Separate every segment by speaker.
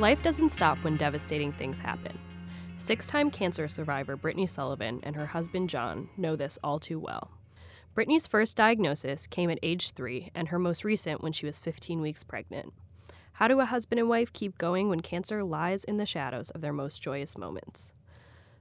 Speaker 1: Life doesn't stop when devastating things happen. Six time cancer survivor Brittany Sullivan and her husband John know this all too well. Brittany's first diagnosis came at age three, and her most recent when she was 15 weeks pregnant. How do a husband and wife keep going when cancer lies in the shadows of their most joyous moments?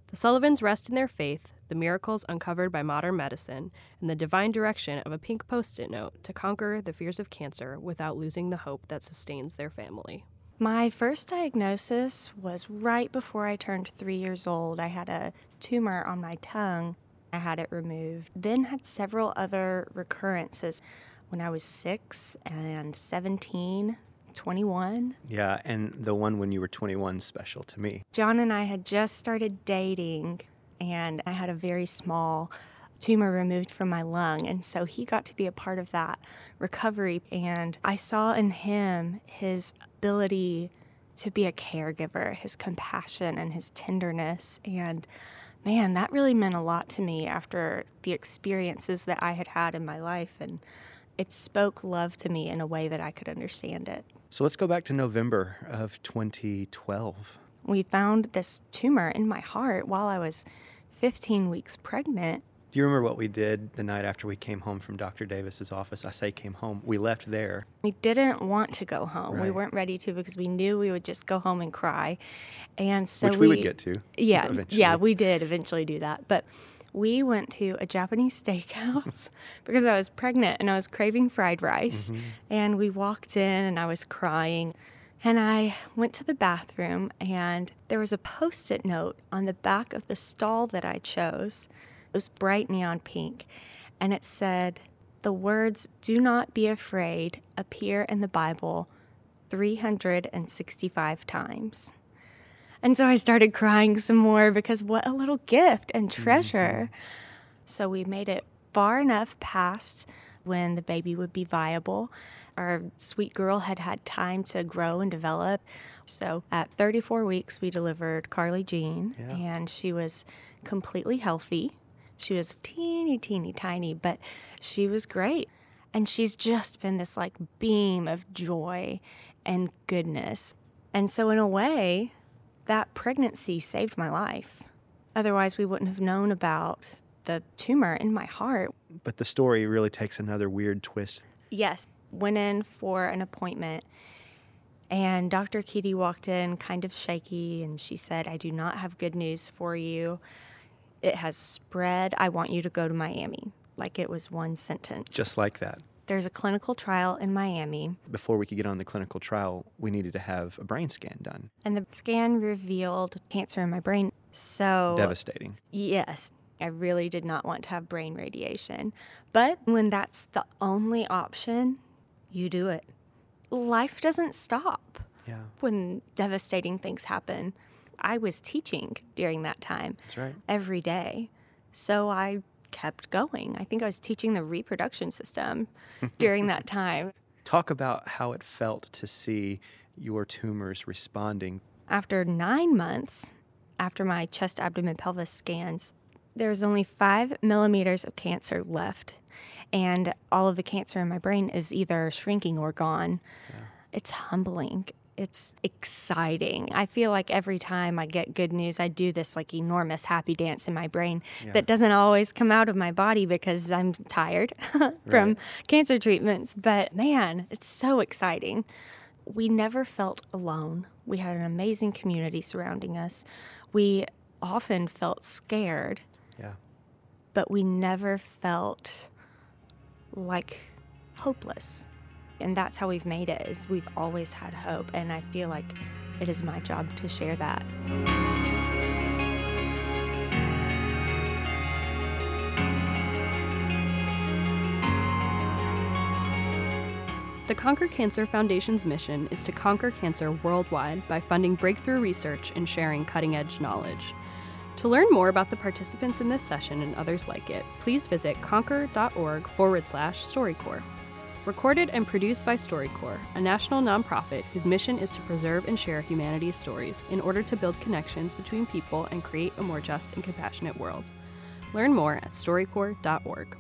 Speaker 1: The Sullivans rest in their faith, the miracles uncovered by modern medicine, and the divine direction of a pink post it note to conquer the fears of cancer without losing the hope that sustains their family.
Speaker 2: My first diagnosis was right before I turned three years old. I had a tumor on my tongue. I had it removed. Then had several other recurrences when I was six and 17 21.
Speaker 3: Yeah, and the one when you were 21 special to me.
Speaker 2: John and I had just started dating, and I had a very small tumor removed from my lung. And so he got to be a part of that recovery. And I saw in him his ability to be a caregiver, his compassion and his tenderness. And man, that really meant a lot to me after the experiences that I had had in my life. And it spoke love to me in a way that I could understand it.
Speaker 3: So let's go back to November of 2012.
Speaker 2: We found this tumor in my heart while I was 15 weeks pregnant.
Speaker 3: Do you remember what we did the night after we came home from Dr. Davis's office? I say came home. We left there.
Speaker 2: We didn't want to go home.
Speaker 3: Right.
Speaker 2: We weren't ready to because we knew we would just go home and cry. And so
Speaker 3: Which we, would get to.
Speaker 2: Yeah,
Speaker 3: eventually.
Speaker 2: yeah, we did eventually do that. But we went to a Japanese steakhouse because I was pregnant and I was craving fried rice.
Speaker 3: Mm-hmm.
Speaker 2: And we walked in and I was crying. And I went to the bathroom and there was a post it note on the back of the stall that I chose. It was bright neon pink. And it said, The words, do not be afraid, appear in the Bible 365 times. And so I started crying some more because what a little gift and mm-hmm. treasure. So we made it far enough past when the baby would be viable. Our sweet girl had had time to grow and develop. So at 34 weeks, we delivered Carly Jean,
Speaker 3: Yeah.
Speaker 2: and she was completely healthy. She was teeny, teeny, tiny, but she was great. And she's just been this like beam of joy and goodness. And so, in a way, that pregnancy saved my life. Otherwise, we wouldn't have known about the tumor in my heart.
Speaker 3: But the story really takes another weird twist.
Speaker 2: Yes, went in for an appointment, and Dr. Keaty walked in kind of shaky, and she said, I do not have good news for you. It has spread. I want you to go to Miami. Like it was one sentence.
Speaker 3: Just like that.
Speaker 2: There's a clinical trial in Miami,
Speaker 3: Before we could get on the clinical trial, we needed to have a brain scan done.
Speaker 2: and the scan revealed cancer in my brain. So,
Speaker 3: Devastating.
Speaker 2: Yes, I really did not want to have brain radiation. But when that's the only option, you do it. Life doesn't stop
Speaker 3: Yeah,
Speaker 2: when devastating things happen. I was teaching during that time
Speaker 3: that's right.
Speaker 2: every day. So I kept going. I think I was teaching the reproduction system during that time.
Speaker 3: Talk about how it felt to see your tumors responding.
Speaker 2: After nine months, after my chest, abdomen, pelvis scans, there was only five millimeters of cancer left. And all of the cancer in my brain is either shrinking or gone. It's humbling. It's exciting. I feel like every time I get good news, I do this like enormous happy dance in my brain that doesn't always come out of my body because I'm tired from
Speaker 3: Right.
Speaker 2: cancer treatments. But man, it's so exciting we never felt alone. We had an amazing community surrounding us. We often felt scared,
Speaker 3: Yeah.
Speaker 2: but we never felt like hopeless. And that's how we've made it is we've always had hope and I feel like it is my job to share that.
Speaker 1: The Conquer Cancer Foundation's mission is to conquer cancer worldwide by funding breakthrough research and sharing cutting edge knowledge. To learn more about the participants in this session and others like it, please visit conquer.org forward slash StoryCorps. Recorded and produced by StoryCorps, a national nonprofit whose mission is to preserve and share humanity's stories in order to build connections between people and create a more just and compassionate world. Learn more at storycorps.org.